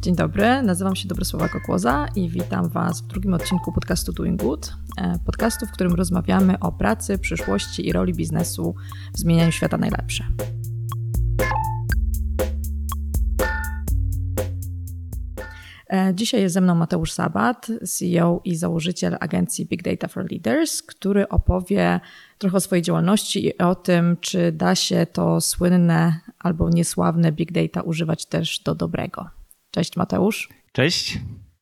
Dzień dobry, nazywam się Dobrosława Kokłoza i witam Was w drugim odcinku podcastu Doing Good, e, podcastu, w którym rozmawiamy o pracy, przyszłości i roli biznesu w zmienianiu świata najlepsze. E, dzisiaj jest ze mną Mateusz Sabat, CEO i założyciel agencji Big Data for Leaders, który opowie trochę o swojej działalności i o tym, czy da się to słynne albo niesławne Big Data używać też do dobrego. Cześć Mateusz. Cześć.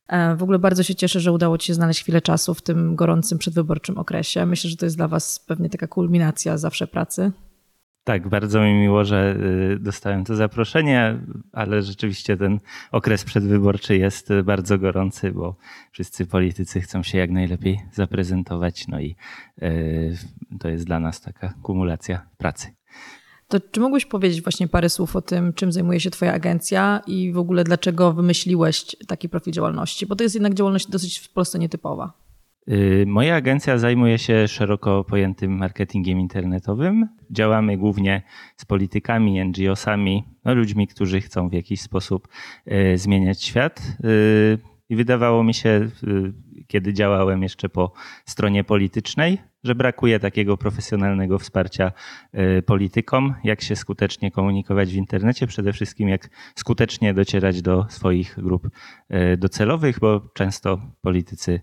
E, w ogóle bardzo się cieszę, że udało Ci się znaleźć chwilę czasu w tym gorącym przedwyborczym okresie. Myślę, że to jest dla Was pewnie taka kulminacja zawsze pracy. Tak, bardzo mi miło, że y, dostałem to zaproszenie, ale rzeczywiście ten okres przedwyborczy jest bardzo gorący, bo wszyscy politycy chcą się jak najlepiej zaprezentować, no i y, to jest dla nas taka kumulacja pracy. To czy mógłbyś powiedzieć właśnie parę słów o tym, czym zajmuje się Twoja agencja i w ogóle dlaczego wymyśliłeś taki profil działalności? Bo to jest jednak działalność dosyć w Polsce nietypowa. Y, moja agencja zajmuje się szeroko pojętym marketingiem internetowym. Działamy głównie z politykami, NGO-sami, no ludźmi, którzy chcą w jakiś sposób y, zmieniać świat. Y, I wydawało mi się, kiedy działałem jeszcze po stronie politycznej, że brakuje takiego profesjonalnego wsparcia politykom, jak się skutecznie komunikować w internecie, przede wszystkim jak skutecznie docierać do swoich grup docelowych, bo często politycy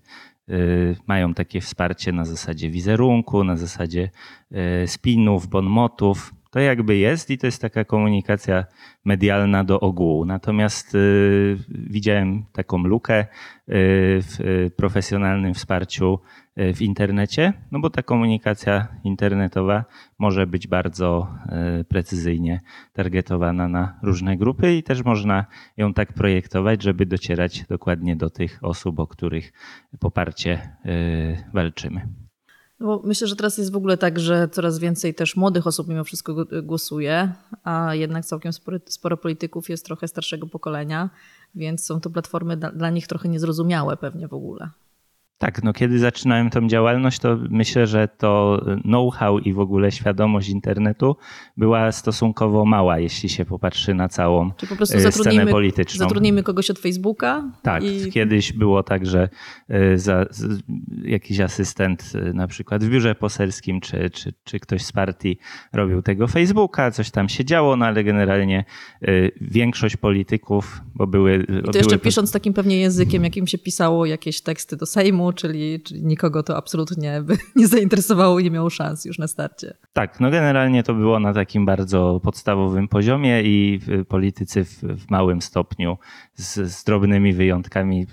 Y, mają takie wsparcie na zasadzie wizerunku, na zasadzie y, spinów, bonmotów. To jakby jest i to jest taka komunikacja medialna do ogółu. Natomiast y, widziałem taką lukę w profesjonalnym wsparciu E, w internecie, no bo ta komunikacja internetowa może być bardzo e, precyzyjnie targetowana na różne grupy i też można ją tak projektować, żeby docierać dokładnie do tych osób, o których poparcie e, walczymy. No bo myślę, że teraz jest w ogóle tak, że coraz więcej też młodych osób mimo wszystko głosuje, a jednak całkiem sporo, sporo polityków jest trochę starszego pokolenia, więc są to platformy dla, dla nich trochę niezrozumiałe pewnie w ogóle. Tak, no kiedy zaczynałem tą działalność, to myślę, że to know-how i w ogóle świadomość internetu była stosunkowo mała, jeśli się popatrzy na całą Czy po prostu e, scenę polityczną. Zatrudnimy kogoś od Facebooka? Tak, i... kiedyś było tak, że e, za, jakiś asystent e, na przykład w biurze poselskim, czy, czy, czy ktoś z partii robił tego Facebooka, coś tam się działo, no ale generalnie większość polityków, bo były... I to jeszcze były... pisząc takim pewnie językiem, jakim się pisało jakieś teksty do Sejmu, czyli, czyli nikogo to absolutnie by nie zainteresowało i nie miało szans już na starcie. Tak, no generalnie to było na takim bardzo podstawowym poziomie i politycy w, w małym stopniu z, z, drobnymi wyjątkami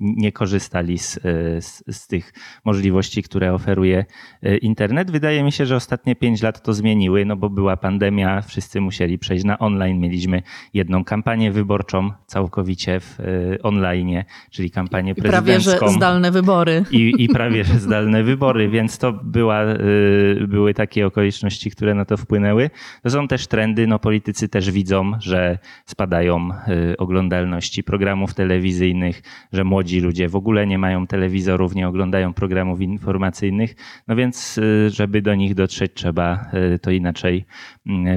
nie korzystali z, z, z, tych możliwości, które oferuje e, internet. Wydaje mi się, że ostatnie pięć lat to zmieniły, no bo była pandemia, wszyscy musieli przejść na online. Mieliśmy jedną kampanię wyborczą całkowicie w e, online, czyli kampanię prezydencką. I prawie, że zdalne wybory wybory. I, i prawie zdalne wybory, więc to była, y, były takie okoliczności, które na to wpłynęły. To są też trendy, no politycy też widzą, że spadają y, oglądalności programów telewizyjnych, że młodzi ludzie w ogóle nie mają telewizorów, nie oglądają programów informacyjnych, no więc y, żeby do nich dotrzeć trzeba to inaczej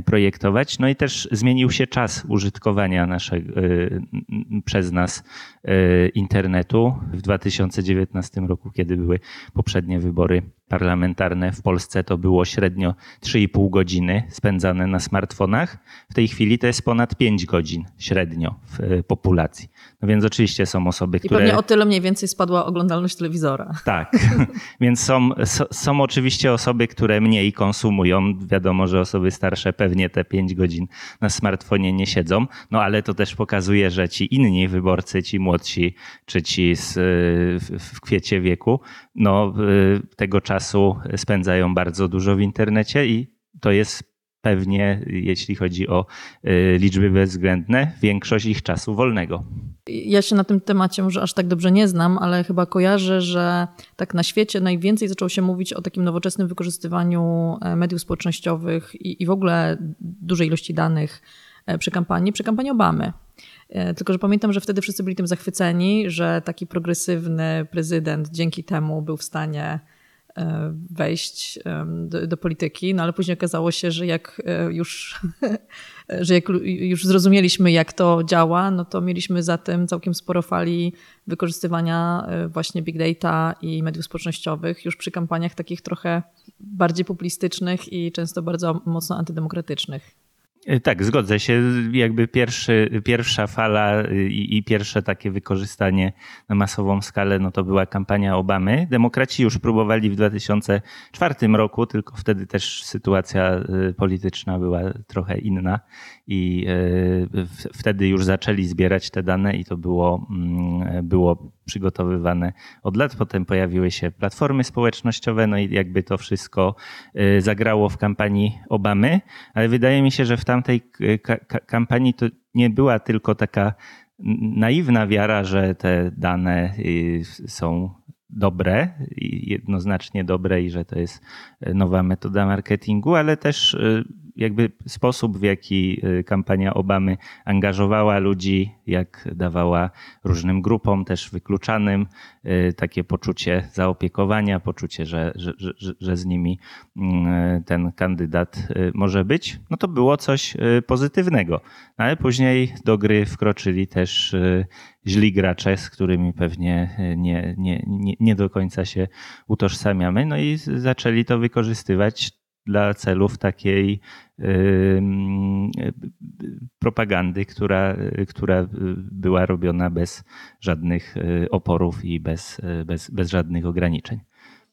projektować. No i też zmienił się czas użytkowania naszego, przez nas internetu. W 2019 2015 roku, kiedy były poprzednie wybory parlamentarne w Polsce, to było średnio 3,5 godziny spędzane na smartfonach. W tej chwili to jest ponad 5 godzin średnio w e, populacji. No więc oczywiście są osoby, które... I pewnie o tyle mniej więcej spadła oglądalność telewizora. Tak, więc są, są oczywiście osoby, które mniej konsumują. Wiadomo, że osoby starsze pewnie te 5 godzin na smartfonie nie siedzą, no ale to też pokazuje, że ci inni wyborcy, ci młodsi, czy ci z, w kwiecie wieku, no tego czasu spędzają bardzo dużo w internecie i to jest pewnie, jeśli chodzi o y, liczby bezwzględne, większość ich czasu wolnego. Ja się na tym temacie może aż tak dobrze nie znam, ale chyba kojarzę, że tak na świecie najwięcej zaczęło się mówić o takim nowoczesnym wykorzystywaniu e, mediów społecznościowych i, i w ogóle dużej ilości danych e, przy kampanii, przy kampanii Obamy. E, tylko, że pamiętam, że wtedy wszyscy byli tym zachwyceni, że taki progresywny prezydent dzięki temu był w stanie wejść do, do, polityki, no ale później okazało się, że jak już, że jak już zrozumieliśmy, jak to działa, no to mieliśmy za tym całkiem sporo fali wykorzystywania właśnie big data i mediów społecznościowych już przy kampaniach takich trochę bardziej populistycznych i często bardzo mocno antydemokratycznych. E, tak, zgodzę się. Jakby pierwszy, pierwsza fala y, i, i, pierwsze takie wykorzystanie na masową skalę, no to była kampania Obamy. Demokraci już próbowali w 2004 roku, tylko wtedy też sytuacja y, polityczna była trochę inna i y, wtedy już zaczęli zbierać te dane i to było, mm, było przygotowywane od lat. Potem pojawiły się platformy społecznościowe, no i jakby to wszystko y, zagrało w kampanii Obamy, ale wydaje mi się, że w tamtej kampanii to nie była tylko taka naiwna wiara, że te dane y, są dobre, jednoznacznie dobre i że to jest nowa metoda marketingu, ale też jakby sposób, w jaki y, kampania Obamy angażowała ludzi, jak dawała różnym grupom, też wykluczanym, y, takie poczucie zaopiekowania, poczucie, że, że, że, że z nimi mm, ten kandydat y, może być, no to było coś pozytywnego. No ale później do gry wkroczyli też źli gracze, z którymi pewnie nie, nie, nie, nie do końca się utożsamiamy, no i zaczęli to wykorzystywać dla celów takiej propagandy, która, która była robiona bez żadnych y, oporów i bez, bez, bez żadnych ograniczeń.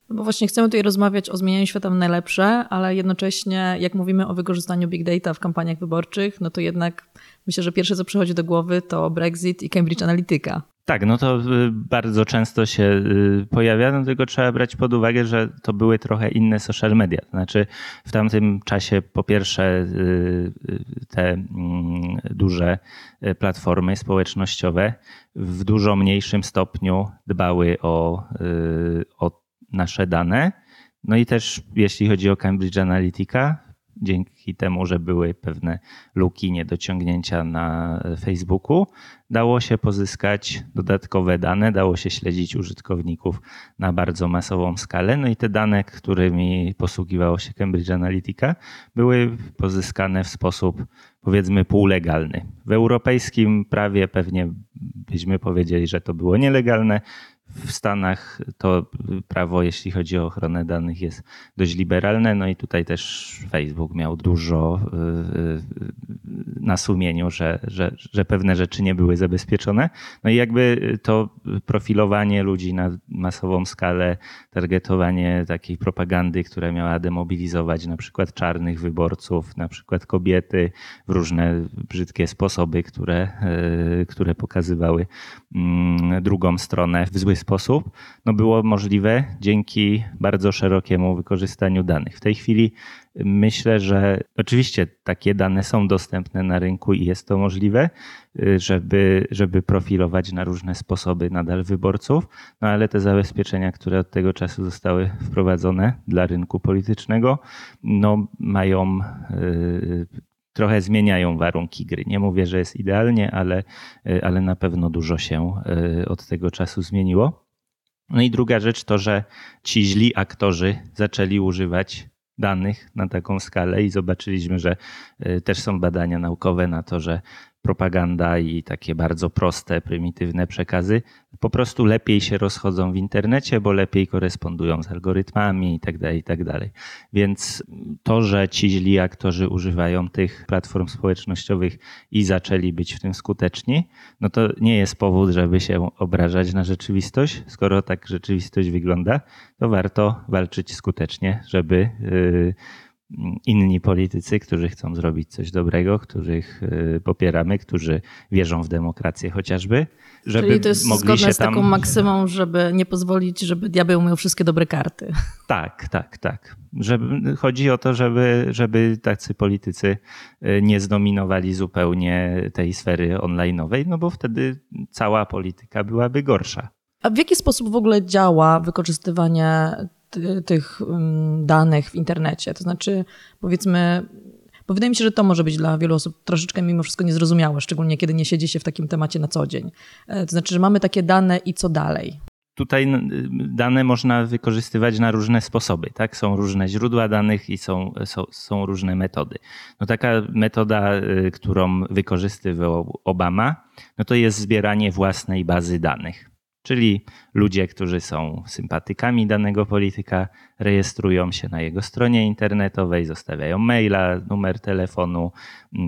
No bo właśnie chcemy tutaj rozmawiać o zmienianiu świata najlepsze, ale jednocześnie jak mówimy o wykorzystaniu big data w kampaniach wyborczych, no to jednak myślę, że pierwsze co przychodzi do głowy to Brexit i Cambridge Analytica. Tak, no to y, bardzo często się y, pojawia, no tylko trzeba brać pod uwagę, że to były trochę inne social media. Znaczy w tamtym czasie po pierwsze y, te mm, duże platformy społecznościowe w dużo mniejszym stopniu dbały o, o nasze dane. No i też jeśli chodzi o Cambridge Analytica, dzięki temu, że były pewne luki, niedociągnięcia na Facebooku, dało się pozyskać dodatkowe dane, dało się śledzić użytkowników na bardzo masową skalę. No i te dane, którymi posługiwało się Cambridge Analytica, były pozyskane w sposób powiedzmy półlegalny. W europejskim prawie pewnie byśmy powiedzieli, że to było nielegalne. W Stanach to prawo, jeśli chodzi o ochronę danych, jest dość liberalne. No i tutaj też Facebook miał dużo y, y, na sumieniu, że, że, że pewne rzeczy nie były zabezpieczone. No i jakby to profilowanie ludzi na masową skalę, targetowanie takiej propagandy, która miała demobilizować na przykład czarnych wyborców, na przykład kobiety w różne brzydkie sposoby, które, y, które pokazywały mm, drugą stronę w zły sposób no było możliwe dzięki bardzo szerokiemu wykorzystaniu danych. W tej chwili myślę, że oczywiście takie dane są dostępne na rynku i jest to możliwe, żeby, żeby profilować na różne sposoby nadal wyborców, no ale te zabezpieczenia, które od tego czasu zostały wprowadzone dla rynku politycznego, no mają y, trochę zmieniają warunki gry. Nie mówię, że jest idealnie, ale, ale na pewno dużo się e, od tego czasu zmieniło. No i druga rzecz to, że ci źli aktorzy zaczęli używać danych na taką skalę i zobaczyliśmy, że e, też są badania naukowe na to, że propaganda i takie bardzo proste, prymitywne przekazy po prostu lepiej się rozchodzą w internecie, bo lepiej korespondują z algorytmami itd. Tak itd. Tak Więc to, że ci źli aktorzy używają tych platform społecznościowych i zaczęli być w tym skuteczni, no to nie jest powód, żeby się obrażać na rzeczywistość. Skoro tak rzeczywistość wygląda, to warto walczyć skutecznie, żeby yy, inni politycy, którzy chcą zrobić coś dobrego, których y, popieramy, którzy wierzą w demokrację chociażby, żeby Czyli to jest mogli zgodne się z taką maksymą, żeby nie pozwolić, żeby diabeł miał wszystkie dobre karty. Tak, tak, tak. Żeby, chodzi o to, żeby, żeby tacy politycy y, nie zdominowali zupełnie tej sfery online'owej, no bo wtedy cała polityka byłaby gorsza. A w jaki sposób w ogóle działa wykorzystywanie tych danych w internecie. To znaczy, powiedzmy, bo wydaje mi się, że to może być dla wielu osób troszeczkę mimo wszystko niezrozumiałe, szczególnie kiedy nie siedzi się w takim temacie na co dzień. E, to znaczy, że mamy takie dane i co dalej? tutaj dane można wykorzystywać na różne sposoby. Tak? Są różne źródła danych i są, są, są różne metody. No taka metoda, którą wykorzystywał Obama, no to jest zbieranie własnej bazy danych. Czyli ludzie, którzy są sympatykami danego polityka, rejestrują się na jego stronie internetowej, zostawiają maila, numer telefonu,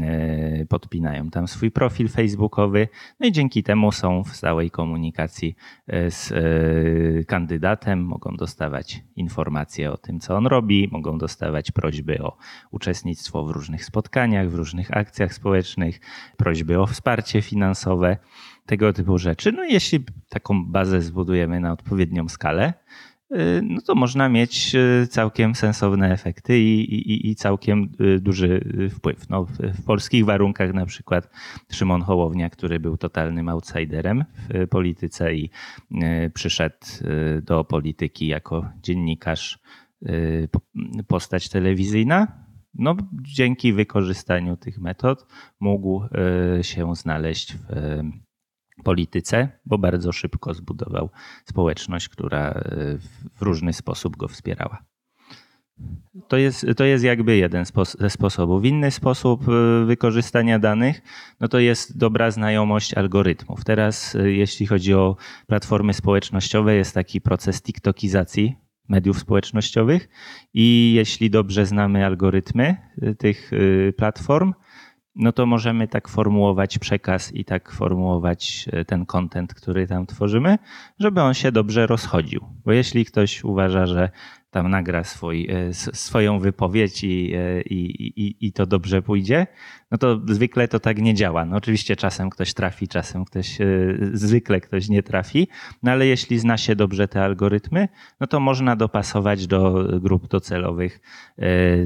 e, podpinają tam swój profil facebookowy, no i dzięki temu są w stałej komunikacji e, z e, kandydatem, mogą dostawać informacje o tym, co on robi, mogą dostawać prośby o uczestnictwo w różnych spotkaniach, w różnych akcjach społecznych, prośby o wsparcie finansowe tego typu rzeczy. No jeśli taką bazę zbudujemy na odpowiednią skalę, y, no to można mieć y, całkiem sensowne efekty i, i, i całkiem y, duży wpływ. No, w polskich warunkach na przykład Szymon Hołownia, który był totalnym outsiderem w polityce i przyszedł do polityki jako dziennikarz, postać telewizyjna, no, dzięki wykorzystaniu tych metod mógł się znaleźć w polityce, bo bardzo szybko zbudował społeczność, która e, w różny sposób go wspierała. To jest, to jest jakby jeden ze sposobów. Inny sposób e, wykorzystania danych no to jest dobra znajomość algorytmów. Teraz, e, jeśli chodzi o platformy społecznościowe, jest taki proces TikTokizacji mediów społecznościowych i jeśli dobrze znamy algorytmy tych platform, no to możemy tak formułować przekaz i tak formułować e, ten content, który tam tworzymy, żeby on się dobrze rozchodził. Bo jeśli ktoś uważa, że tam nagra swój, e, swoją wypowiedź i, e, i, i, i to dobrze pójdzie, no to zwykle to tak nie działa. No oczywiście czasem ktoś trafi, czasem ktoś, e, zwykle ktoś nie trafi, no ale jeśli zna się dobrze te algorytmy, no to można dopasować do grup docelowych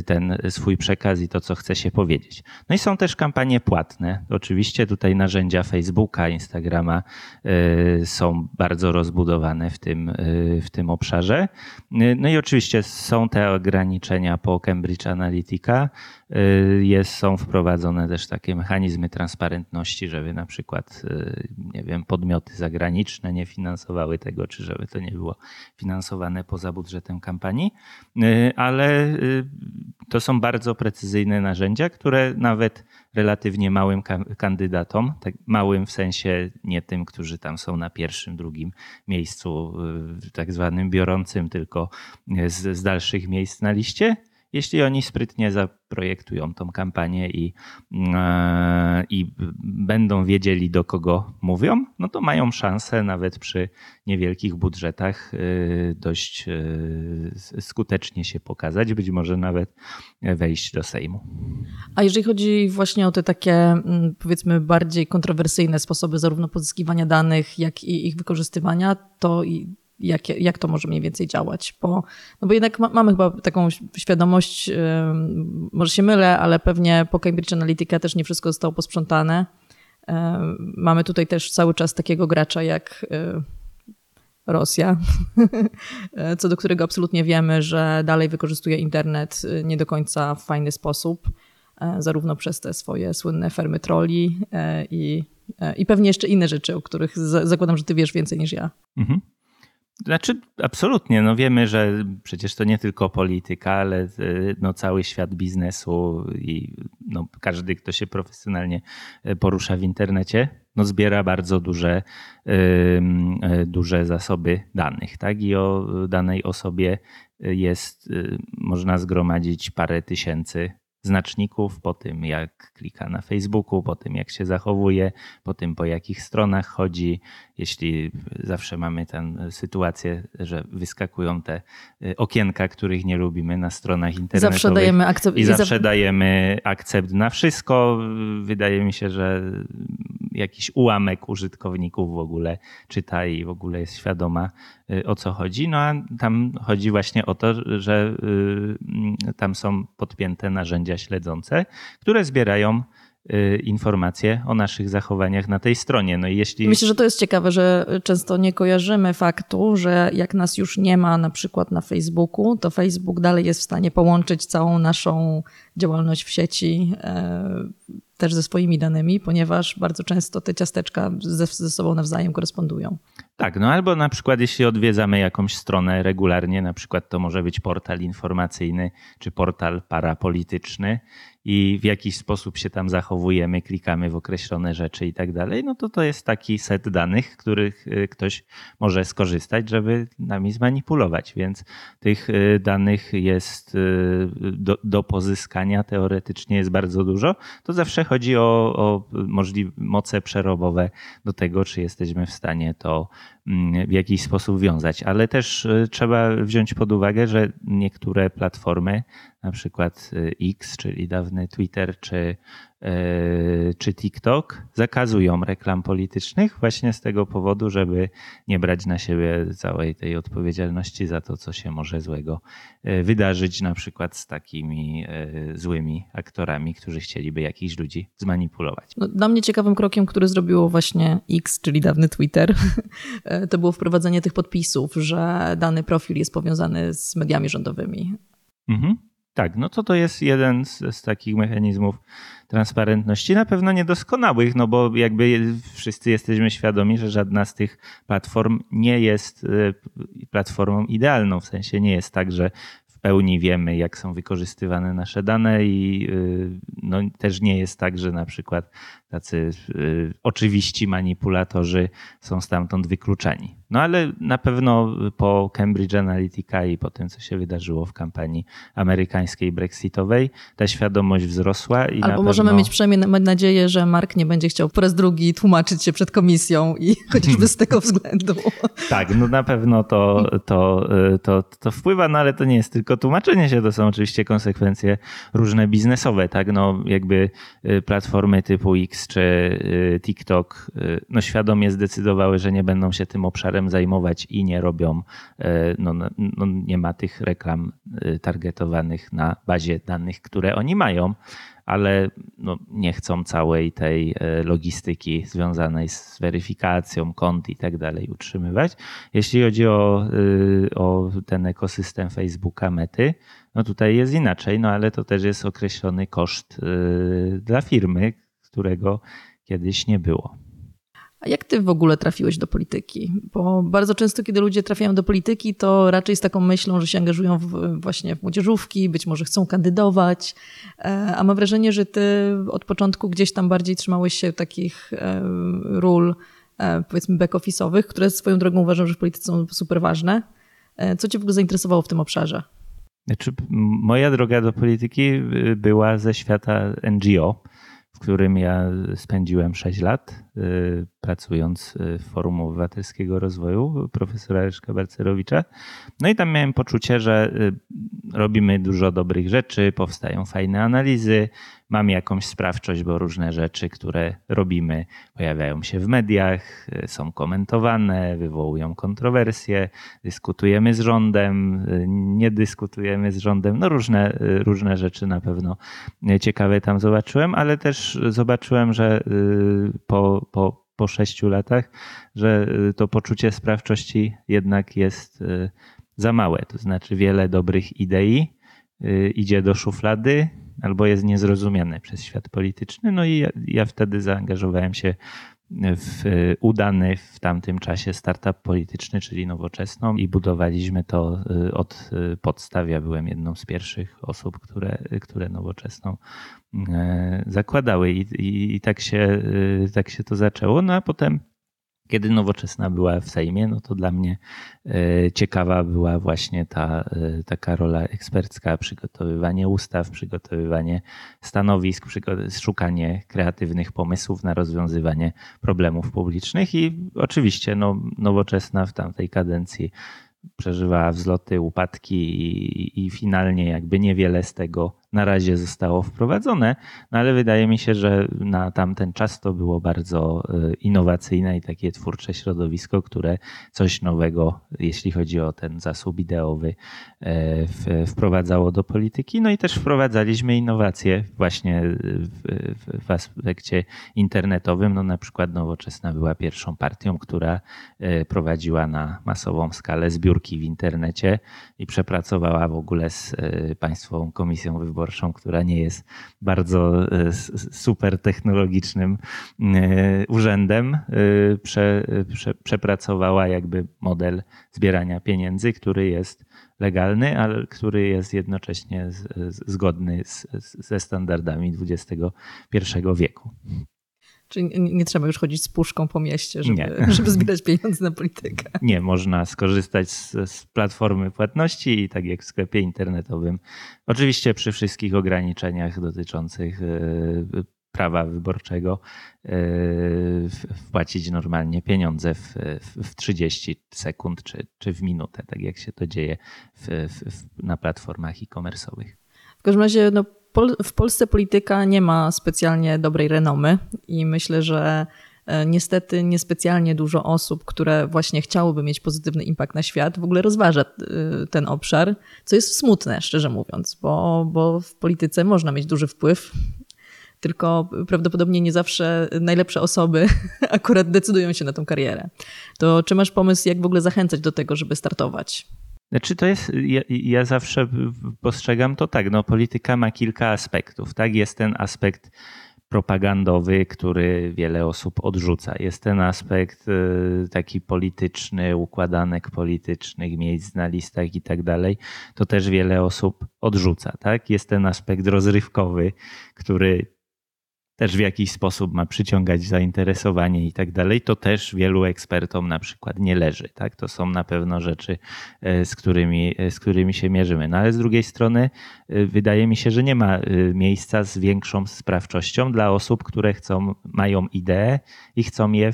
ten swój przekaz i to, co chce się powiedzieć. No i są też kampanie płatne. Oczywiście tutaj narzędzia Facebooka, Instagrama są bardzo rozbudowane w tym, w tym obszarze. No i Oczywiście są te ograniczenia po Cambridge Analytica. Y, jest, są wprowadzone też takie mechanizmy transparentności, żeby na przykład, y, nie wiem, podmioty zagraniczne nie finansowały tego, czy żeby to nie było finansowane poza budżetem kampanii, y, ale to są bardzo precyzyjne narzędzia, które nawet relatywnie małym kandydatom, tak małym w sensie nie tym, którzy tam są na pierwszym, drugim miejscu, tak zwanym biorącym, tylko z, z dalszych miejsc na liście, jeśli oni sprytnie zaprojektują tą kampanię i, e, i będą wiedzieli, do kogo mówią, no to mają szansę nawet przy niewielkich budżetach e, dość e, skutecznie się pokazać, być może nawet wejść do Sejmu. A jeżeli chodzi właśnie o te takie, mm, powiedzmy, bardziej kontrowersyjne sposoby zarówno pozyskiwania danych, jak i ich wykorzystywania, to jak, jak to może mniej więcej działać, bo, no bo jednak ma, mamy chyba taką świadomość, yy, może się mylę, ale pewnie po Cambridge Analytica też nie wszystko zostało posprzątane. Yy, mamy tutaj też cały czas takiego gracza jak yy, Rosja, co do którego absolutnie wiemy, że dalej wykorzystuje internet y, nie do końca w fajny sposób, zarówno przez te swoje słynne fermy troli i, i pewnie jeszcze inne rzeczy, o których zakładam, że ty wiesz więcej niż ja. Mhm. Znaczy, absolutnie. No wiemy, że przecież to nie tylko polityka, ale y, no cały świat biznesu i no każdy, kto się profesjonalnie y, porusza w internecie, no zbiera bardzo duże, y, duże zasoby danych. Tak? I o danej osobie jest, można zgromadzić parę tysięcy znaczników, po tym jak klika na Facebooku, po tym jak się zachowuje, po tym po jakich stronach chodzi. Jeśli zawsze mamy tę sytuację, że wyskakują te y, okienka, których nie lubimy na stronach internetowych. Zawsze dajemy akcept. I zawsze dajemy akcept na wszystko. Wydaje mi się, że jakiś ułamek użytkowników w ogóle czyta i w ogóle jest świadoma o co chodzi. No a tam chodzi właśnie o to, że y, tam są podpięte narzędzia śledzące, które zbierają y, informacje o naszych zachowaniach na tej stronie. No i jeśli... Myślę, że to jest ciekawe, że często nie kojarzymy faktu, że jak nas już nie ma na przykład na Facebooku, to Facebook dalej jest w stanie połączyć całą naszą działalność w sieci e, też ze swoimi danymi, ponieważ bardzo często te ciasteczka ze, ze sobą nawzajem korespondują. Tak, no albo na przykład jeśli odwiedzamy jakąś stronę regularnie, na przykład to może być portal informacyjny czy portal parapolityczny i w jakiś sposób się tam zachowujemy, klikamy w określone rzeczy i tak dalej, no to to jest taki set danych, których y, ktoś może skorzystać, żeby nami zmanipulować. Więc tych y, danych jest y, do, do pozyskania teoretycznie jest bardzo dużo. To zawsze chodzi o, o możliwe moce przerobowe do tego, czy jesteśmy w stanie to mm, w jakiś sposób wiązać. Ale też trzeba wziąć pod uwagę, że niektóre platformy na przykład y, X, czyli dawny Twitter, czy, y, czy TikTok, zakazują reklam politycznych właśnie z tego powodu, żeby nie brać na siebie całej tej odpowiedzialności za to, co się może złego y, wydarzyć, na przykład z takimi złymi aktorami, którzy chcieliby jakichś ludzi zmanipulować. No, dla mnie ciekawym krokiem, który zrobiło właśnie X, czyli dawny Twitter, to było wprowadzenie tych podpisów, że dany profil jest powiązany z mediami rządowymi. Mhm. Tak, no to to jest jeden z, z, takich mechanizmów transparentności, na pewno niedoskonałych, no bo jakby wszyscy jesteśmy świadomi, że żadna z tych platform nie jest y, platformą idealną, w sensie nie jest tak, że w pełni wiemy, jak są wykorzystywane nasze dane i y, no, też nie jest tak, że na przykład tacy y, oczywiści manipulatorzy są stamtąd wykluczani. No ale na pewno po Cambridge Analytica i po tym, co się wydarzyło w kampanii amerykańskiej brexitowej, ta świadomość wzrosła. I Albo możemy pewno... mieć przynajmniej nadzieję, że Mark nie będzie chciał po raz drugi tłumaczyć się przed komisją i chociażby z tego względu. tak, no na pewno to, to, to, to wpływa, no ale to nie jest tylko tłumaczenie się, to są oczywiście konsekwencje różne biznesowe, tak? No jakby y, platformy typu X czy y, TikTok y, no świadomie zdecydowały, że nie będą się tym obszarem zajmować i nie robią, y, no, no, no nie ma tych reklam targetowanych na bazie danych, które oni mają ale no, nie chcą całej tej logistyki związanej z weryfikacją kont i tak dalej utrzymywać. Jeśli chodzi o, o ten ekosystem Facebooka, Mety, no tutaj jest inaczej, no ale to też jest określony koszt dla firmy, którego kiedyś nie było. A jak ty w ogóle trafiłeś do polityki? Bo bardzo często, kiedy ludzie trafiają do polityki, to raczej z taką myślą, że się angażują w, właśnie w młodzieżówki, być może chcą kandydować. E, a mam wrażenie, że ty od początku gdzieś tam bardziej trzymałeś się takich e, ról, e, powiedzmy, back-office'owych, które swoją drogą uważam, że w polityce są super ważne. Co cię w ogóle zainteresowało w tym obszarze? Znaczy, moja droga do polityki y, była ze świata NGO którym ja spędziłem 6 lat, y, pracując w Forum Obywatelskiego Rozwoju profesora Leszka Balcerowicza. No i tam miałem poczucie, że y, robimy dużo dobrych rzeczy, powstają fajne analizy, mam jakąś sprawczość, bo różne rzeczy, które robimy, pojawiają się w mediach, y, są komentowane, wywołują kontrowersje, dyskutujemy z rządem, y, nie dyskutujemy z rządem. No różne, różne rzeczy na pewno ciekawe tam zobaczyłem, ale też zobaczyłem, że po, po, po sześciu latach, że y, to poczucie sprawczości jednak jest y, za małe. To znaczy wiele dobrych idei y, idzie do szuflady albo jest niezrozumiane przez świat polityczny. No i ja, ja wtedy zaangażowałem się w udany w tamtym czasie startup polityczny, czyli nowoczesną i budowaliśmy to od podstaw. Ja byłem jedną z pierwszych osób, które, które nowoczesną zakładały i, i, i, tak, się, tak się to zaczęło. No a potem, kiedy nowoczesna była w Sejmie, no to dla mnie e, ciekawa była właśnie ta taka rola ekspercka, przygotowywanie ustaw, przygotowywanie stanowisk, szukanie kreatywnych pomysłów na rozwiązywanie problemów publicznych i oczywiście no, nowoczesna w tamtej kadencji przeżywała wzloty, upadki i, i finalnie jakby niewiele z tego na razie zostało wprowadzone, no ale wydaje mi się, że na tamten czas to było bardzo e, innowacyjne i takie twórcze środowisko, które coś nowego, jeśli chodzi o ten zasób ideowy, e, wprowadzało do polityki. No i też wprowadzaliśmy innowacje właśnie w, w aspekcie internetowym. No na przykład Nowoczesna była pierwszą partią, która e, prowadziła na masową skalę zbiórki w internecie i przepracowała w ogóle z Państwową Komisją Wyborczą, która nie jest bardzo super technologicznym urzędem, prze, prze, przepracowała jakby model zbierania pieniędzy, który jest legalny, ale który jest jednocześnie zgodny z, ze standardami XXI wieku. Czyli nie, nie, trzeba już chodzić z puszką po mieście, żeby, żeby zbierać pieniądze na politykę. Nie, można skorzystać z, z, platformy płatności i tak jak w sklepie internetowym. Oczywiście przy wszystkich ograniczeniach dotyczących e, prawa wyborczego e, wpłacić normalnie pieniądze w, w 30 sekund czy, czy w minutę, tak jak się to dzieje w, w, na platformach e-commerce'owych. W każdym razie no, w Polsce polityka nie ma specjalnie dobrej renomy i myślę, że e, niestety niespecjalnie dużo osób, które właśnie chciałyby mieć pozytywny impact na świat, w ogóle rozważa e, ten obszar, co jest smutne, szczerze mówiąc, bo, bo w polityce można mieć duży wpływ tylko prawdopodobnie nie zawsze najlepsze osoby akurat decydują się na tą karierę. To czy masz pomysł, jak w ogóle zachęcać do tego, żeby startować? Znaczy to jest, ja, ja, zawsze postrzegam to tak, no polityka ma kilka aspektów, tak? Jest ten aspekt propagandowy, który wiele osób odrzuca. Jest ten aspekt y, taki polityczny, układanek politycznych, miejsc na listach i tak dalej. To też wiele osób odrzuca, tak? Jest ten aspekt rozrywkowy, który też w jakiś sposób ma przyciągać zainteresowanie i tak dalej, to też wielu ekspertom na przykład nie leży. Tak? To są na pewno rzeczy, e, z którymi, e, z którymi się mierzymy. No ale z drugiej strony e, wydaje mi się, że nie ma miejsca z większą sprawczością dla osób, które chcą, mają ideę i chcą je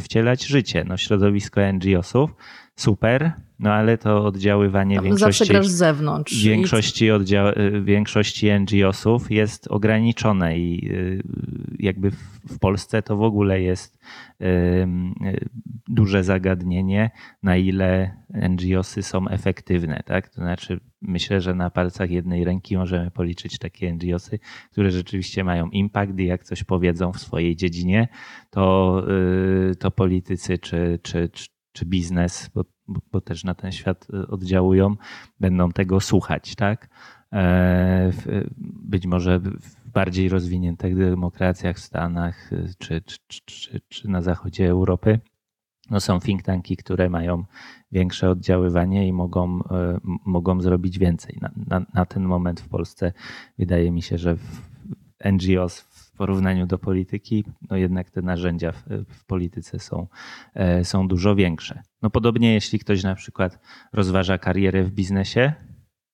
wcielać w życie. No, środowisko NGO-sów super, no ale to oddziaływanie większości, zawsze grasz z zewnątrz. Większości, oddzia- większości NGO-sów jest ograniczone i y, jakby w Polsce to w ogóle jest duże zagadnienie, na ile NGO-sy są efektywne. Tak? To znaczy, myślę, że na palcach jednej ręki możemy policzyć takie NGO-sy, które rzeczywiście mają impact i jak coś powiedzą w swojej dziedzinie, to, y, to politycy czy, czy, czy czy biznes, bo, bo, też na ten świat e, oddziałują, będą tego słuchać, tak? E, być może w bardziej rozwiniętych demokracjach w Stanach e, czy, czy, czy, czy na zachodzie Europy no są think tanki, które mają większe oddziaływanie i mogą, mogą zrobić więcej. Na, na, na ten moment w Polsce wydaje mi się, że NGOs porównaniu do polityki, no jednak te narzędzia w, w, polityce są, e, są dużo większe. No podobnie jeśli ktoś na przykład rozważa karierę w biznesie,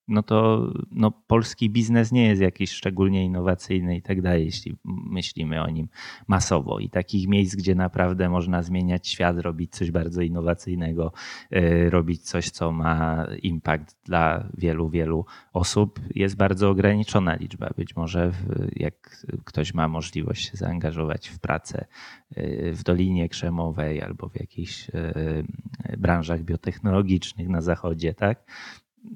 no to no, polski biznes nie jest jakiś szczególnie innowacyjny i tak dalej, jeśli myślimy o nim masowo. I takich miejsc, gdzie naprawdę można zmieniać świat, robić coś bardzo innowacyjnego, yy, robić coś, co ma impact dla wielu, wielu osób, jest bardzo ograniczona liczba. Być może jak ktoś ma możliwość się zaangażować w pracę yy, w Dolinie Krzemowej albo w jakichś yy, branżach biotechnologicznych na zachodzie, tak?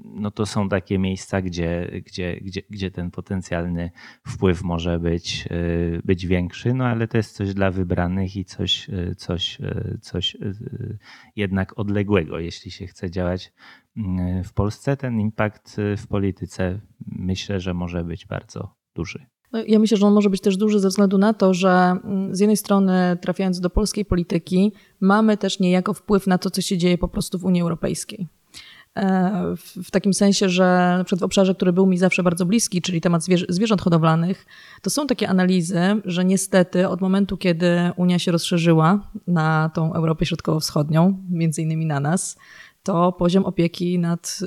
No to są takie miejsca, gdzie, gdzie, gdzie, gdzie ten potencjalny wpływ może być, y, być większy, no ale to jest coś dla wybranych i coś, y, coś, y, coś jednak odległego. Jeśli się chce działać w Polsce, ten impact w polityce myślę, że może być bardzo duży. No, ja myślę, że on może być też duży ze względu na to, że mm, z jednej strony trafiając do polskiej polityki, mamy też niejako wpływ na to, co się dzieje po prostu w Unii Europejskiej. E, w takim sensie, że na w obszarze, który był mi zawsze bardzo bliski, czyli temat zwierząt hodowlanych, to są takie analizy, że niestety od momentu, kiedy Unia się rozszerzyła na tą Europę Środkowo-Wschodnią, między innymi na nas, to poziom opieki nad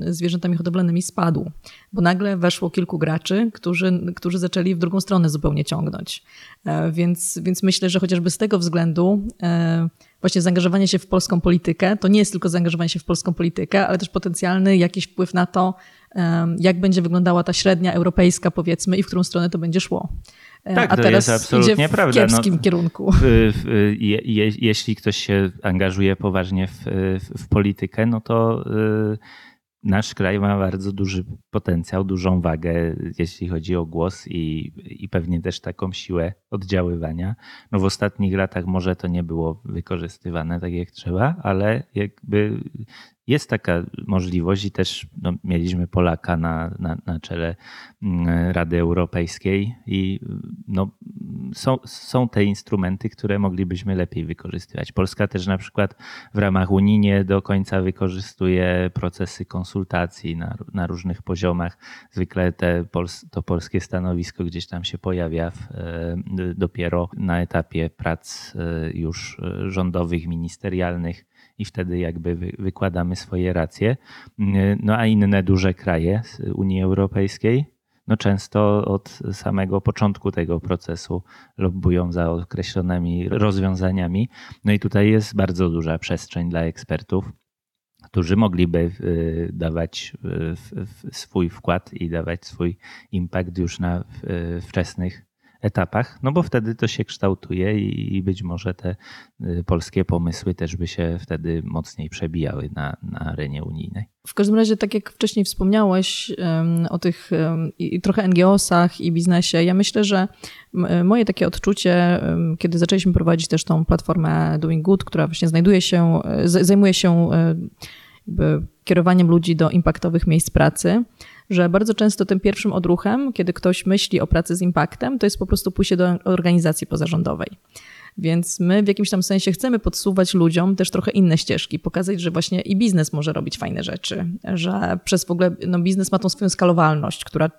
zwierzętami hodowlanymi spadł, bo nagle weszło kilku graczy, którzy, którzy zaczęli w drugą stronę zupełnie ciągnąć. E, więc, więc myślę, że chociażby z tego względu e, właśnie zaangażowanie się w polską politykę, to nie jest tylko zaangażowanie się w polską politykę, ale też potencjalny jakiś wpływ na to, jak będzie wyglądała ta średnia europejska, powiedzmy, i w którą stronę to będzie szło. E, tak, A to teraz jest absolutnie idzie w prawda. Kiepskim no, kierunku. Je, je, jeśli ktoś się angażuje poważnie w, w, w politykę, no to y, nasz kraj ma bardzo duży potencjał, dużą wagę, jeśli chodzi o głos i, i pewnie też taką siłę oddziaływania. No w ostatnich latach może to nie było wykorzystywane tak jak trzeba, ale jakby jest taka możliwość i też no, mieliśmy Polaka na, na, na czele mm, Rady Europejskiej i no, są, są te instrumenty, które moglibyśmy lepiej wykorzystywać. Polska też na przykład w ramach Unii nie do końca wykorzystuje procesy konsultacji na, na różnych poziomach. Zwykle te, to polskie stanowisko gdzieś tam się pojawia w, e, dopiero na etapie prac e, już e, rządowych, ministerialnych i wtedy jakby wykładamy swoje racje. No a inne duże kraje z Unii Europejskiej no często od samego początku tego procesu lobbują za określonymi rozwiązaniami. No i tutaj jest bardzo duża przestrzeń dla ekspertów, którzy mogliby y, dawać y, swój wkład i dawać swój impact już na y, wczesnych etapach, no bo wtedy to się kształtuje i być może te y, polskie pomysły też by się wtedy mocniej przebijały na, na arenie unijnej. W każdym razie, tak jak wcześniej wspomniałeś o tych i trochę NGO-sach i biznesie, ja myślę, że moje takie odczucie, kiedy zaczęliśmy prowadzić też tą platformę Doing Good, która właśnie znajduje się, zajmuje się kierowaniem ludzi do impaktowych miejsc pracy, że bardzo często tym pierwszym odruchem, kiedy ktoś myśli o pracy z impaktem, to jest po prostu pójście do organizacji pozarządowej. Więc my w jakimś tam sensie chcemy podsuwać ludziom też trochę inne ścieżki, pokazać, że właśnie i biznes może robić fajne rzeczy, że przez w ogóle no biznes ma tą swoją skalowalność, która,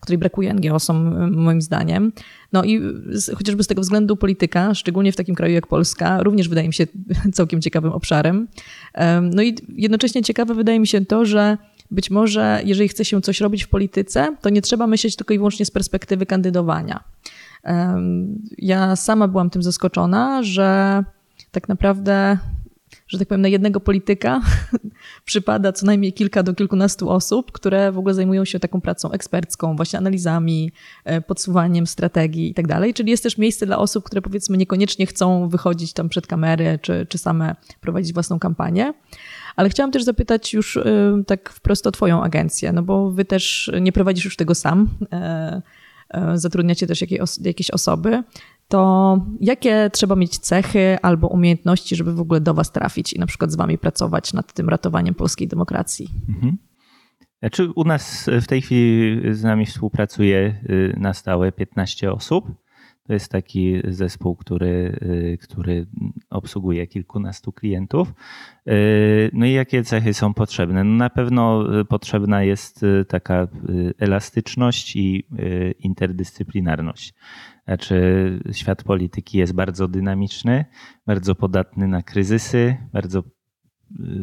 której brakuje NGO-som moim zdaniem. No i z, chociażby z tego względu polityka, szczególnie w takim kraju jak Polska, również wydaje mi się całkiem ciekawym obszarem. No i jednocześnie ciekawe wydaje mi się to, że być może, jeżeli chce się coś robić w polityce, to nie trzeba myśleć tylko i wyłącznie z perspektywy kandydowania. Ja sama byłam tym zaskoczona, że tak naprawdę, że tak powiem, na jednego polityka przypada co najmniej kilka do kilkunastu osób, które w ogóle zajmują się taką pracą ekspercką, właśnie analizami, e, podsuwaniem strategii i tak dalej. Czyli jest też miejsce dla osób, które powiedzmy niekoniecznie chcą wychodzić tam przed kamery, czy, czy same prowadzić własną kampanię. Ale chciałam też zapytać już y, tak wprost o Twoją agencję, no bo Wy też nie prowadzisz już tego sam, e, e, zatrudniacie też jakieś osoby. To jakie trzeba mieć cechy albo umiejętności, żeby w ogóle do Was trafić i na przykład z Wami pracować nad tym ratowaniem polskiej demokracji? Mhm. Znaczy, u nas w tej chwili z nami współpracuje y, na stałe 15 osób. To jest taki zespół, który, y, który obsługuje kilkunastu klientów. Y, no i jakie cechy są potrzebne? No na pewno potrzebna jest y, taka elastyczność i interdyscyplinarność. Znaczy, świat polityki jest bardzo dynamiczny, bardzo podatny na kryzysy, bardzo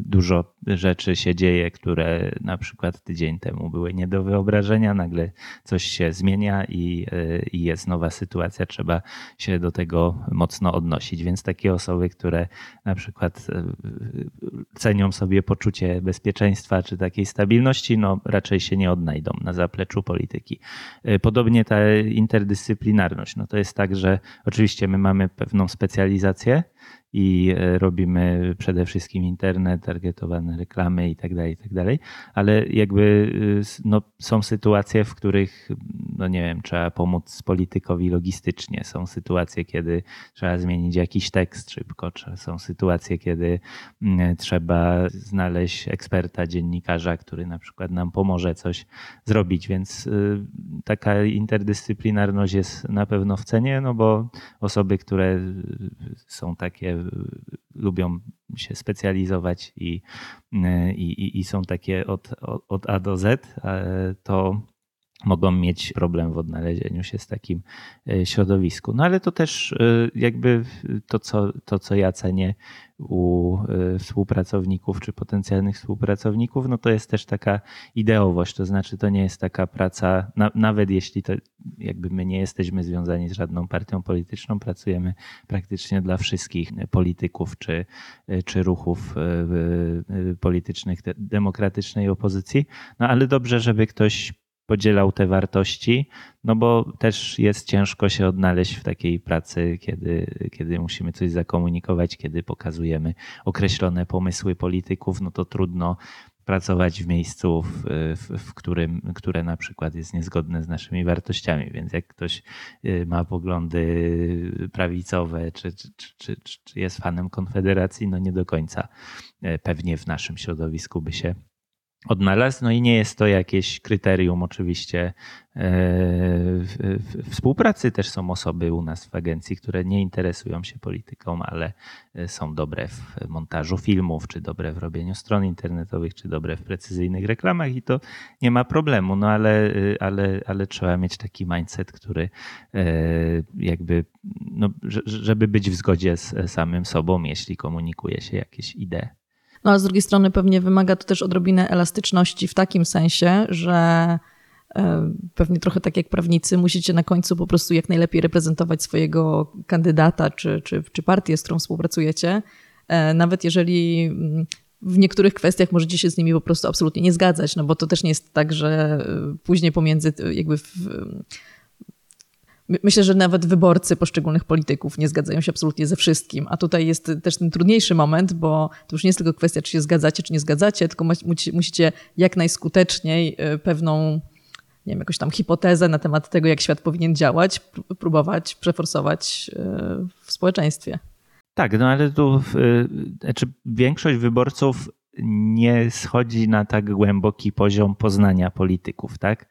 dużo rzeczy się dzieje, które na przykład tydzień temu były nie do wyobrażenia, nagle coś się zmienia i, i, jest nowa sytuacja, trzeba się do tego mocno odnosić. Więc takie osoby, które na przykład e, cenią sobie poczucie bezpieczeństwa czy takiej stabilności, no raczej się nie odnajdą na zapleczu polityki. E, podobnie ta interdyscyplinarność, no to jest tak, że oczywiście my mamy pewną specjalizację, i e, robimy przede wszystkim internet, targetowane reklamy i tak dalej, i tak dalej, ale jakby y, no, są sytuacje, w których, no nie wiem, trzeba pomóc politykowi logistycznie, są sytuacje, kiedy trzeba zmienić jakiś tekst szybko, są sytuacje, kiedy mm, trzeba znaleźć eksperta, dziennikarza, który na przykład nam pomoże coś zrobić, więc y, taka interdyscyplinarność jest na pewno w cenie, no bo osoby, które są takie lubią się specjalizować i, i, i są takie od, od A do Z, to mogą mieć problem w odnalezieniu się z takim e, środowisku. No ale to też e, jakby to, co, to, co ja cenię u e, współpracowników czy potencjalnych współpracowników, no to jest też taka ideowość, to znaczy to nie jest taka praca, na, nawet jeśli to jakby my nie jesteśmy związani z żadną partią polityczną, pracujemy praktycznie dla wszystkich polityków czy, czy ruchów politycznych demokratycznej opozycji, no ale dobrze, żeby ktoś podzielał te wartości, no bo też jest ciężko się odnaleźć w takiej pracy, kiedy, kiedy musimy coś zakomunikować, kiedy pokazujemy określone pomysły polityków, no to trudno pracować w miejscu, w, w, w, którym, które na przykład jest niezgodne z naszymi wartościami. Więc jak ktoś y, ma poglądy prawicowe, czy, czy, czy, czy jest fanem Konfederacji, no nie do końca y, pewnie w naszym środowisku by się odnalazł. No i nie jest to jakieś kryterium oczywiście e, współpracy. Też są osoby u nas w agencji, które nie interesują się polityką, ale e, są dobre w montażu filmów, czy dobre w robieniu stron internetowych, czy dobre w precyzyjnych reklamach i to nie ma problemu. No ale, e, ale, ale trzeba mieć taki mindset, który jakby, no, żeby być w zgodzie z samym sobą, jeśli komunikuje się jakieś idee. No a z drugiej strony pewnie wymaga to też odrobinę elastyczności w takim sensie, że e, pewnie trochę tak jak prawnicy, musicie na końcu po prostu jak najlepiej reprezentować swojego kandydata czy, czy, czy partię, z którą współpracujecie. E, nawet jeżeli mm, w niektórych kwestiach możecie się z nimi po prostu absolutnie nie zgadzać, no bo to też nie jest tak, że e, później pomiędzy jakby w, Myślę, że nawet wyborcy poszczególnych polityków nie zgadzają się absolutnie ze wszystkim, a tutaj jest też ten trudniejszy moment, bo to już nie jest tylko kwestia, czy się zgadzacie, czy nie zgadzacie, tylko musicie jak najskuteczniej y, pewną, nie wiem, jakąś tam hipotezę na temat tego, jak świat powinien działać, próbować przeforsować y, w społeczeństwie. Tak, no ale tu y, znaczy większość wyborców nie schodzi na tak głęboki poziom poznania polityków, tak?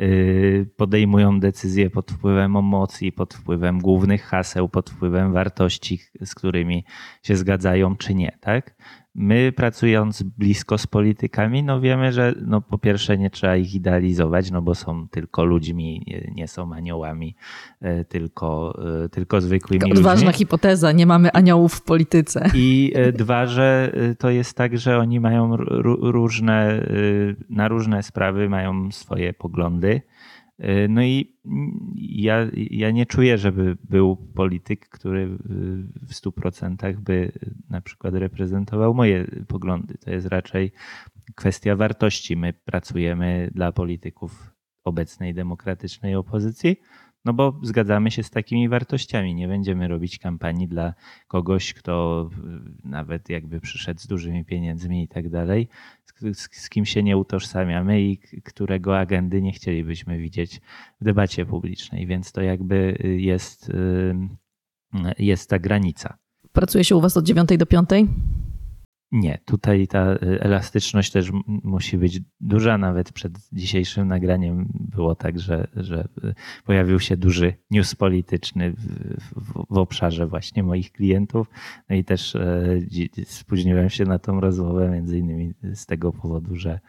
Y, podejmują decyzje pod wpływem emocji, pod wpływem głównych haseł, pod wpływem wartości, z którymi się zgadzają czy nie, tak? My pracując blisko z politykami, no wiemy, że no po pierwsze nie trzeba ich idealizować, no bo są tylko ludźmi, nie są aniołami, e, tylko, e, tylko zwykłymi odważna ludźmi. hipoteza, nie mamy aniołów w polityce. I e, dwa, że to jest tak, że oni mają różne, na różne sprawy mają swoje poglądy no i ja, ja nie czuję, żeby był polityk, który w stu procentach by na przykład reprezentował moje poglądy. To jest raczej kwestia wartości. My pracujemy dla polityków obecnej demokratycznej opozycji, no bo zgadzamy się z takimi wartościami. Nie będziemy robić kampanii dla kogoś, kto nawet jakby przyszedł z dużymi pieniędzmi i tak dalej, z, z kim się nie utożsamiamy i którego agendy nie chcielibyśmy widzieć w debacie publicznej. Więc to jakby jest, jest ta granica. Pracuje się u Was od 9 do 5? Nie, tutaj ta y, elastyczność też musi być duża. Nawet przed dzisiejszym nagraniem było tak, że, że y, pojawił się duży news polityczny w, w, w obszarze właśnie moich klientów. No i też e, spóźniłem się na tą rozmowę, między innymi z tego powodu, że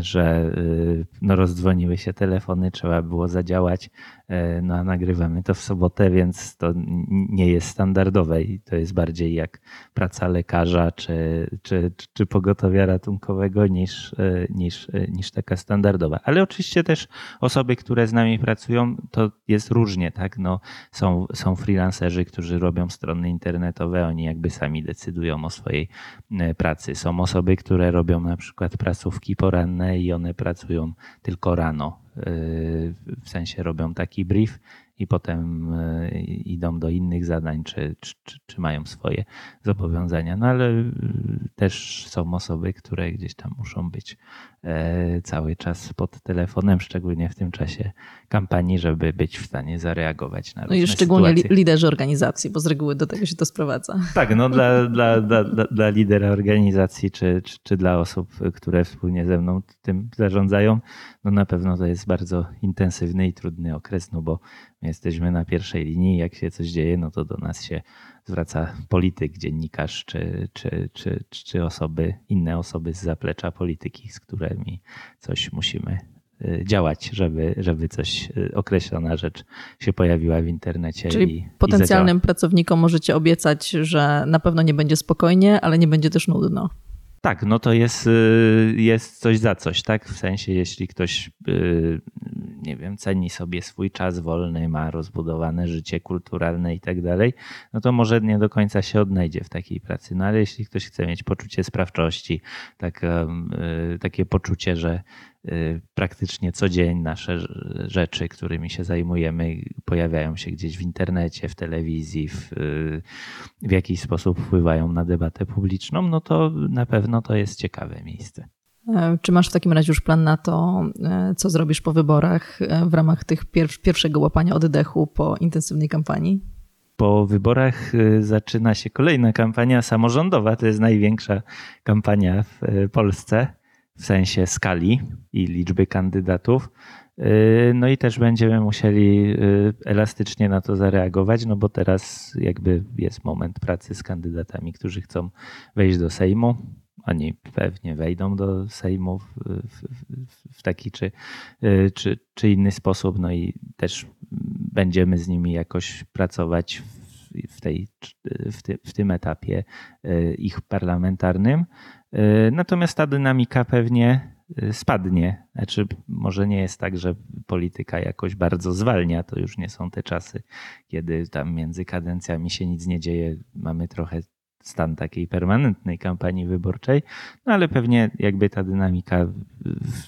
że y, no, rozdzwoniły się telefony, trzeba było zadziałać. E, no a nagrywamy to w sobotę, więc to nie jest standardowe i to jest bardziej jak praca lekarza czy, czy, czy pogotowia ratunkowego niż, e, niż, niż taka standardowa. Ale oczywiście też osoby, które z nami pracują, to jest różnie, tak? No, są, są freelancerzy, którzy robią strony internetowe, oni jakby sami decydują o swojej pracy. Są osoby, które robią na przykład pracówki po poranne i one pracują tylko rano. Y, w sensie robią taki brief i potem y, idą do innych zadań, czy, czy, czy, mają swoje zobowiązania. No ale y, też są osoby, które gdzieś tam muszą być cały czas pod telefonem, szczególnie w tym czasie kampanii, żeby być w stanie zareagować na różne No i szczególnie sytuacje. liderzy organizacji, bo z reguły do tego się to sprowadza. Tak, no dla, dla, dla, dla, lidera organizacji, czy, czy, czy dla osób, które wspólnie ze mną tym zarządzają, no na pewno to jest bardzo intensywny i trudny okres, no bo my jesteśmy na pierwszej linii, jak się coś dzieje, no to do nas się zwraca polityk, dziennikarz, czy, czy, czy, czy osoby, inne osoby z zaplecza polityki, z którymi coś musimy działać, żeby, żeby coś, określona rzecz się pojawiła w internecie. Czyli i, potencjalnym i pracownikom możecie obiecać, że na pewno nie będzie spokojnie, ale nie będzie też nudno. Tak, no to jest, y, jest coś za coś, tak? W sensie, jeśli ktoś, y, nie wiem, ceni sobie swój czas wolny, ma rozbudowane życie kulturalne i tak dalej, no to może nie do końca się odnajdzie w takiej pracy. No ale jeśli ktoś chce mieć poczucie sprawczości, tak, y, takie poczucie, że Y, praktycznie co dzień nasze rzeczy, którymi się zajmujemy, pojawiają się gdzieś w internecie, w telewizji, w, y, w jakiś sposób wpływają na debatę publiczną, no to na pewno to jest ciekawe miejsce. E, czy masz w takim razie już plan na to, e, co zrobisz po wyborach e, w ramach tych pierwszego łapania oddechu po intensywnej kampanii? po wyborach zaczyna się kolejna kampania samorządowa. To jest największa kampania w Polsce w sensie skali i liczby kandydatów. No i też będziemy musieli elastycznie na to zareagować, no bo teraz jakby jest moment pracy z kandydatami, którzy chcą wejść do Sejmu. Oni pewnie wejdą do Sejmu w, w, w taki czy, y, czy, czy inny sposób, no i też będziemy z nimi jakoś pracować w, tej, w, ty, w tym etapie ich parlamentarnym. E, natomiast ta dynamika pewnie spadnie. Znaczy, może nie jest tak, że polityka jakoś bardzo zwalnia. To już nie są te czasy, kiedy tam między kadencjami się nic nie dzieje. Mamy trochę stan takiej permanentnej kampanii wyborczej, no ale pewnie jakby ta dynamika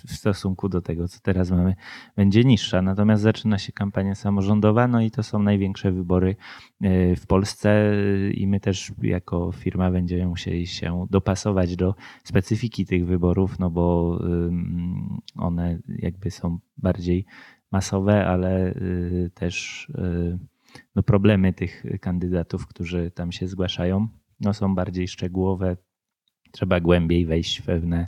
w stosunku do tego, co teraz mamy, będzie niższa. Natomiast zaczyna się kampania samorządowa, no i to są największe wybory e, w Polsce. I my też jako firma będziemy musieli się dopasować do specyfiki tych wyborów, no bo one jakby są bardziej masowe, ale y, też y, no problemy tych kandydatów, którzy tam się zgłaszają, no, są bardziej szczegółowe. Trzeba głębiej wejść w pewne,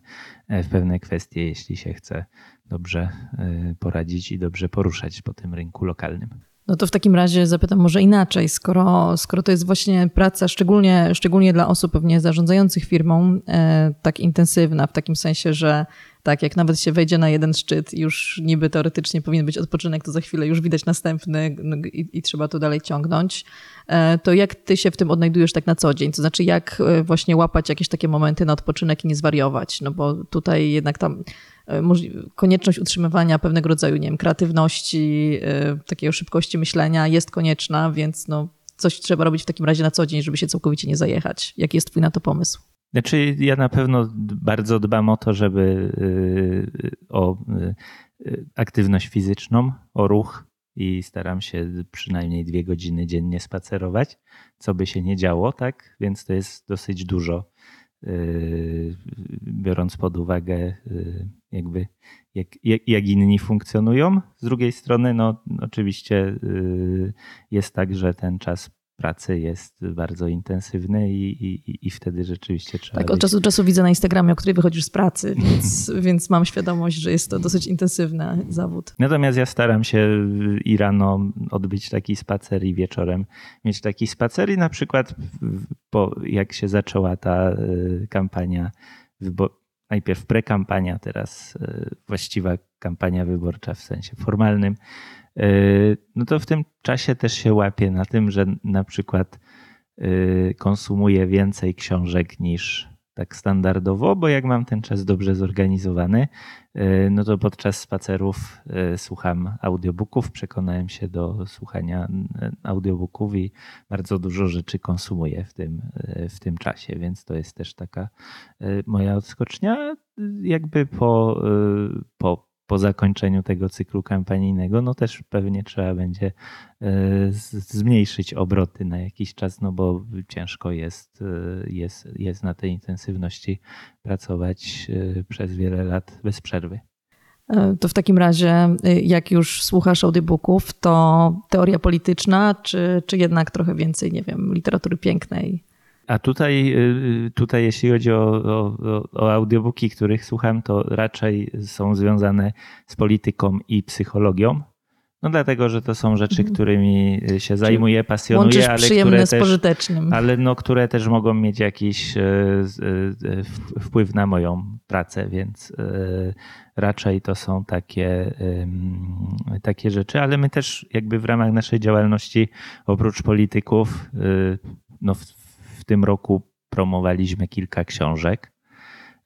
w pewne kwestie, jeśli się chce dobrze e, poradzić i dobrze poruszać po tym rynku lokalnym. No to w takim razie zapytam może inaczej, skoro, skoro to jest właśnie praca szczególnie, szczególnie dla osób pewnie zarządzających firmą e, tak intensywna, w takim sensie, że tak, jak nawet się wejdzie na jeden szczyt, już niby teoretycznie powinien być odpoczynek, to za chwilę już widać następny no, i, i, trzeba to dalej ciągnąć. E, to jak ty się w tym odnajdujesz tak na co dzień? To znaczy, jak e, właśnie łapać jakieś takie momenty na odpoczynek i nie zwariować? No bo tutaj jednak tam e, konieczność utrzymywania pewnego rodzaju, nie wiem, kreatywności, takiej szybkości myślenia jest konieczna, więc no, coś trzeba robić w takim razie na co dzień, żeby się całkowicie nie zajechać. Jaki jest twój na to pomysł? Znaczy, ja na pewno bardzo dbam o to, żeby y, o y, aktywność fizyczną, o ruch i staram się przynajmniej dwie godziny dziennie spacerować, co by się nie działo, tak? Więc to jest dosyć dużo, y, biorąc pod uwagę jakby jak, jak, inni funkcjonują. Z drugiej strony, no oczywiście jest tak, że ten czas pracy jest bardzo intensywny i, i, i wtedy rzeczywiście trzeba. Tak, od czasu do czasu widzę na Instagramie, o której wychodzisz z pracy, więc, więc mam świadomość, że jest to dosyć intensywny zawód. Natomiast ja staram się i rano odbyć taki spacer i wieczorem mieć taki spacer i na przykład po, jak się zaczęła ta y, kampania, najpierw prekampania, teraz y, właściwa kampania wyborcza w sensie formalnym, Yy, no to w tym czasie też się łapię na tym, że na przykład yy, konsumuję więcej książek niż tak standardowo, bo jak mam ten czas dobrze zorganizowany, yy, no to podczas spacerów słucham audiobooków. Przekonałem się do słuchania audiobooków i bardzo dużo rzeczy konsumuję w tym, w tym czasie, więc to jest też taka moja odskocznia. Jakby po, po po zakończeniu tego cyklu kampanijnego, no też pewnie trzeba będzie e, zmniejszyć obroty na jakiś czas, no bo ciężko jest, e, jest, jest na tej intensywności pracować e, przez wiele lat bez przerwy. To w takim razie, jak już słuchasz audiobooków, to teoria polityczna, czy, czy jednak trochę więcej, nie wiem, literatury pięknej? A tutaj, y, tutaj jeśli chodzi o, o, o audiobooki, których słucham, to raczej są związane z polityką i psychologią. No dlatego, że to są rzeczy, mhm. którymi się zajmuję, pasjonuję, ale które, też, ale no, które też mogą mieć jakiś wpływ na moją pracę, więc raczej to są takie, takie rzeczy, ale my też jakby w ramach naszej działalności oprócz polityków no tym roku promowaliśmy kilka książek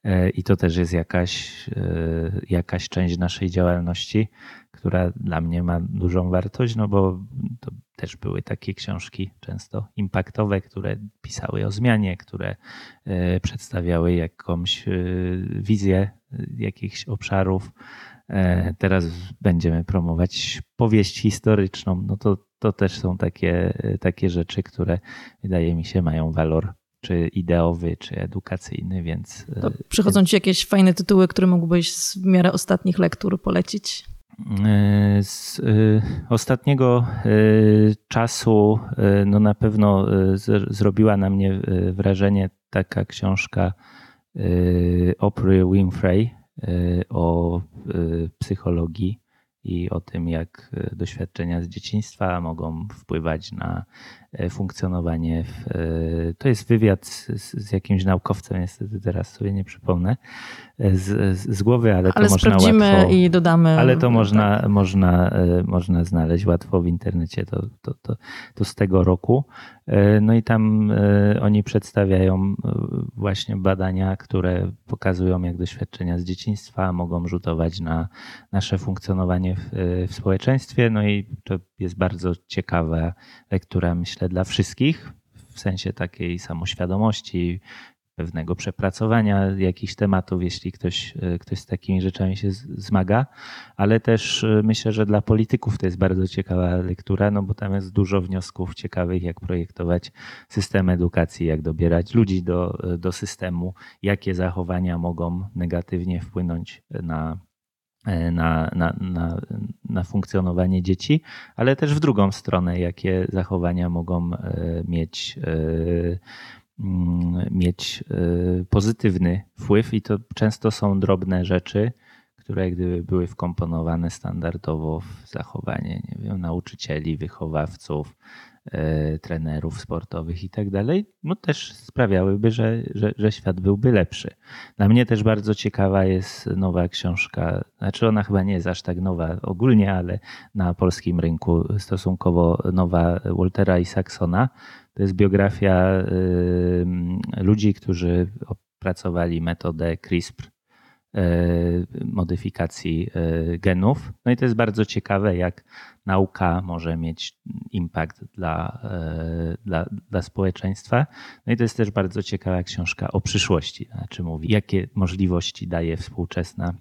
e, i to też jest jakaś, e, jakaś część naszej działalności, która dla mnie ma dużą wartość, no bo to też były takie książki często impaktowe, które pisały o zmianie, które e, przedstawiały jakąś wizję jakichś obszarów. Teraz będziemy promować powieść historyczną. No to, to też są takie, takie rzeczy, które wydaje mi się mają walor czy ideowy, czy edukacyjny, więc. To e, przychodzą ci jakieś fajne tytuły, które mógłbyś w miarę ostatnich lektur polecić? E, z ostatniego czasu no na pewno zrobiła na mnie wrażenie taka książka Oprah Winfrey o psychologii i o tym, jak doświadczenia z dzieciństwa mogą wpływać na E, funkcjonowanie. W, e, to jest wywiad z, z, jakimś naukowcem, niestety teraz sobie nie przypomnę e, z, z głowy, ale, ale to można łatwo... i dodamy. Ale to można, tak. można, można znaleźć łatwo w internecie, to, to, to, to z tego roku. No i tam oni przedstawiają właśnie badania, które pokazują, jak doświadczenia z dzieciństwa mogą rzutować na nasze funkcjonowanie w, w społeczeństwie. No i to jest bardzo ciekawa lektura, myślę, dla wszystkich, w sensie takiej samoświadomości, pewnego przepracowania jakichś tematów, jeśli ktoś, ktoś z takimi rzeczami się zmaga, ale też e, myślę, że dla polityków to jest bardzo ciekawa lektura, no bo tam jest dużo wniosków ciekawych, jak projektować system edukacji, jak dobierać ludzi do, do systemu, jakie zachowania mogą negatywnie wpłynąć na E, na, na, na, na funkcjonowanie dzieci, ale też w drugą stronę, jakie zachowania mogą e, mieć, e, mm, mieć pozytywny wpływ, i to często są drobne rzeczy, które gdyby były wkomponowane standardowo w zachowanie nie wiem, nauczycieli, wychowawców, E, trenerów sportowych i tak dalej, no też sprawiałyby, że, że, że świat byłby lepszy. Dla mnie też bardzo ciekawa jest nowa książka, znaczy ona chyba nie jest aż tak nowa ogólnie, ale na polskim rynku stosunkowo nowa Waltera Isaacsona. To jest biografia y, ludzi, którzy opracowali metodę CRISPR E, modyfikacji e, genów. No i to jest bardzo ciekawe, jak nauka może mieć impact dla, e, dla, dla społeczeństwa. No i to jest też bardzo ciekawa książka o przyszłości, znaczy mówi, jakie możliwości daje współczesna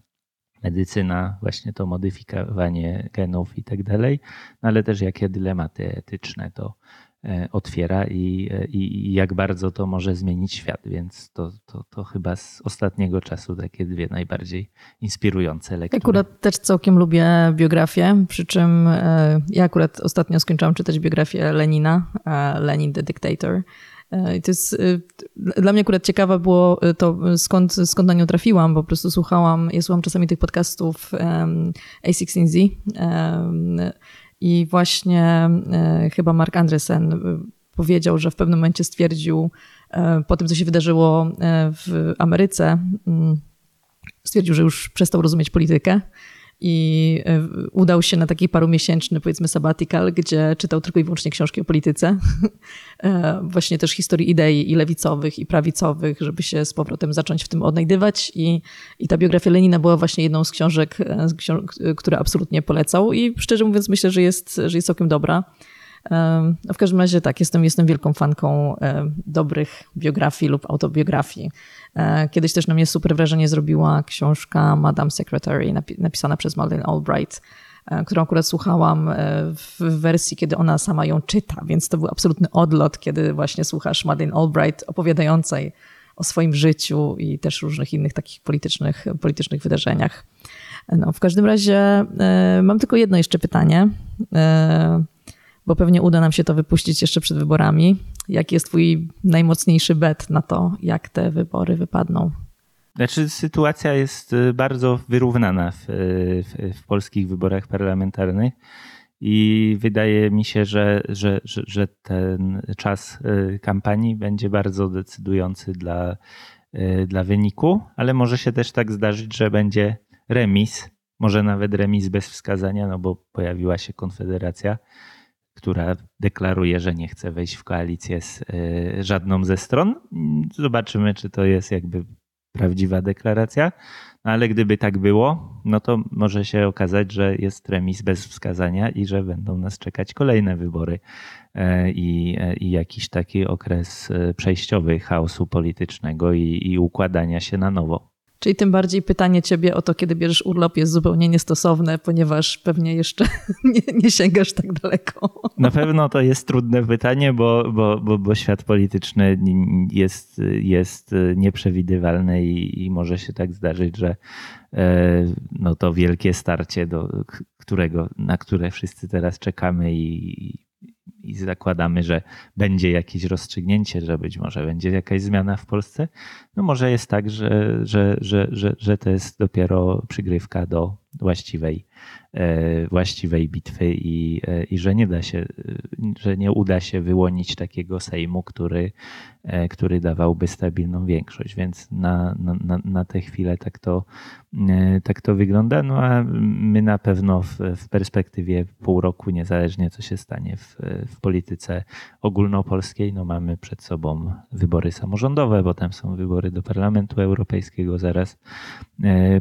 medycyna, właśnie to modyfikowanie genów i tak dalej, no ale też jakie dylematy etyczne to E, otwiera i, e, i, i, jak bardzo to może zmienić świat. Więc to, to, to chyba z ostatniego czasu takie dwie najbardziej inspirujące lektury. Ja akurat też całkiem lubię biografię, przy czym e, ja akurat ostatnio skończyłam czytać biografię Lenina, Lenin the Dictator. I to jest, dla mnie akurat ciekawe było to, skąd, skąd na nią trafiłam, bo po prostu słuchałam, ja słucham czasami tych podcastów um, A16Z um, i właśnie e, chyba Mark Andresen e, powiedział, że w pewnym momencie stwierdził, e, po tym co się wydarzyło w Ameryce, mm, stwierdził, że już przestał rozumieć politykę i e, udał się na taki parumiesięczny, powiedzmy, sabbatical, gdzie czytał tylko i wyłącznie książki o polityce. E, właśnie też historii idei i lewicowych, i prawicowych, żeby się z powrotem zacząć w tym odnajdywać. I, i ta biografia Lenina była właśnie jedną z książek, e, które absolutnie polecał. I szczerze mówiąc, myślę, że jest, że jest całkiem dobra. W każdym razie tak, jestem, jestem wielką fanką dobrych biografii lub autobiografii. E, kiedyś też na mnie super wrażenie zrobiła książka Madame Secretary napisana przez Madeleine Albright, e, którą akurat słuchałam e, w wersji, kiedy ona sama ją czyta, więc to był absolutny odlot, kiedy właśnie słuchasz Madeleine Albright opowiadającej o swoim życiu i też różnych innych takich politycznych, politycznych wydarzeniach. No, w każdym razie mam tylko jedno jeszcze pytanie bo pewnie uda nam się to wypuścić jeszcze przed wyborami. Jaki jest Twój najmocniejszy bet na to, jak te wybory wypadną? Znaczy, sytuacja jest y, bardzo wyrównana w, w, w polskich wyborach parlamentarnych i wydaje mi się, że, że, że, że ten czas y, kampanii będzie bardzo decydujący dla dla wyniku, ale może się też tak zdarzyć, że będzie remis, może nawet remis bez wskazania, no bo pojawiła się Konfederacja, która deklaruje, że nie chce wejść w koalicję z żadną ze stron. Zobaczymy, czy to jest jakby prawdziwa deklaracja. No ale gdyby tak było, no to może się okazać, że jest remis bez wskazania i że będą nas czekać kolejne wybory e, i, e, i jakiś taki okres e, przejściowy chaosu politycznego i, i układania się na nowo. Czyli tym bardziej pytanie ciebie o to, kiedy bierzesz urlop, jest zupełnie niestosowne, ponieważ pewnie jeszcze nie, nie, sięgasz tak daleko. Na pewno to jest trudne pytanie, bo, bo, bo, bo świat polityczny jest, jest nieprzewidywalny i, i może się tak zdarzyć, że e, no to wielkie starcie, do którego, na które wszyscy teraz czekamy i, i zakładamy, że będzie jakieś rozstrzygnięcie, że być może będzie jakaś zmiana w Polsce, no może jest tak, że, że, że, że, że to jest dopiero przygrywka do właściwej, właściwej bitwy i, e, i że nie da się, że nie uda się wyłonić takiego Sejmu, który, e, który dawałby stabilną większość. Więc na, na, na tę chwilę tak to, tak to wygląda. No a my na pewno w, w perspektywie pół roku, niezależnie co się stanie w, w polityce ogólnopolskiej, no mamy przed sobą wybory samorządowe, potem są wybory do Parlamentu Europejskiego zaraz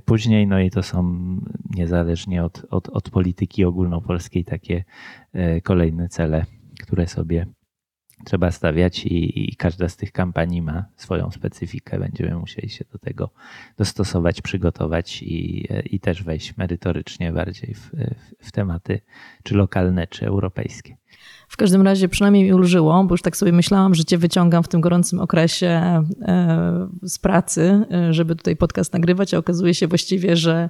później, no i to są niezależnie od, od, od polityki ogólnopolskiej takie e, kolejne cele, które sobie trzeba stawiać i, i, każda z tych kampanii ma swoją specyfikę. Będziemy musieli się do tego dostosować, przygotować i, i też wejść merytorycznie bardziej w, w, w tematy czy lokalne, czy europejskie. W każdym razie przynajmniej mi ulżyło, bo już tak sobie myślałam, że cię wyciągam w tym gorącym okresie e, z pracy, e, żeby tutaj podcast nagrywać, a okazuje się właściwie, że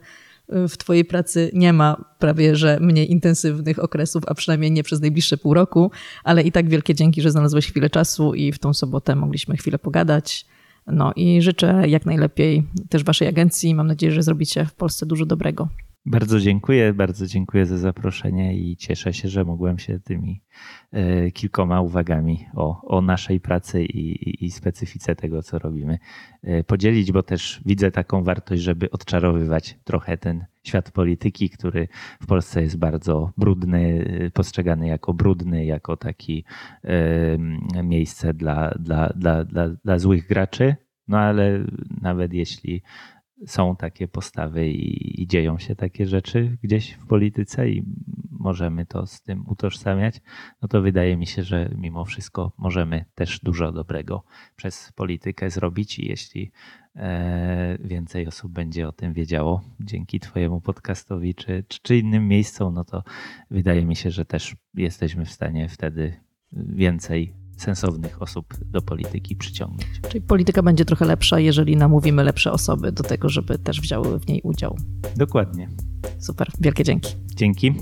w Twojej pracy nie ma prawie że mniej intensywnych okresów, a przynajmniej nie przez najbliższe pół roku, ale i tak wielkie dzięki, że znalazłeś chwilę czasu i w tą sobotę mogliśmy chwilę pogadać. No i życzę jak najlepiej też Waszej agencji. Mam nadzieję, że zrobicie w Polsce dużo dobrego. Bardzo dziękuję, bardzo dziękuję za zaproszenie i cieszę się, że mogłem się tymi e, kilkoma uwagami o, o naszej pracy i, i, i specyfice tego, co robimy, e, podzielić, bo też widzę taką wartość, żeby odczarowywać trochę ten świat polityki, który w Polsce jest bardzo brudny, e, postrzegany jako brudny, jako taki miejsce dla, dla, dla, dla, dla złych graczy. No ale nawet jeśli są takie postawy i, i, dzieją się takie rzeczy gdzieś w polityce i możemy to z tym utożsamiać, no to wydaje mi się, że mimo wszystko możemy też dużo dobrego przez politykę zrobić i jeśli e, więcej osób będzie o tym wiedziało dzięki Twojemu podcastowi czy, czy, czy innym miejscom, no to wydaje mi się, że też jesteśmy w stanie wtedy więcej sensownych osób do polityki przyciągnąć. Czyli polityka będzie trochę lepsza, jeżeli namówimy lepsze osoby do tego, żeby też wzięły w niej udział. Dokładnie. Super, wielkie dzięki. Dzięki.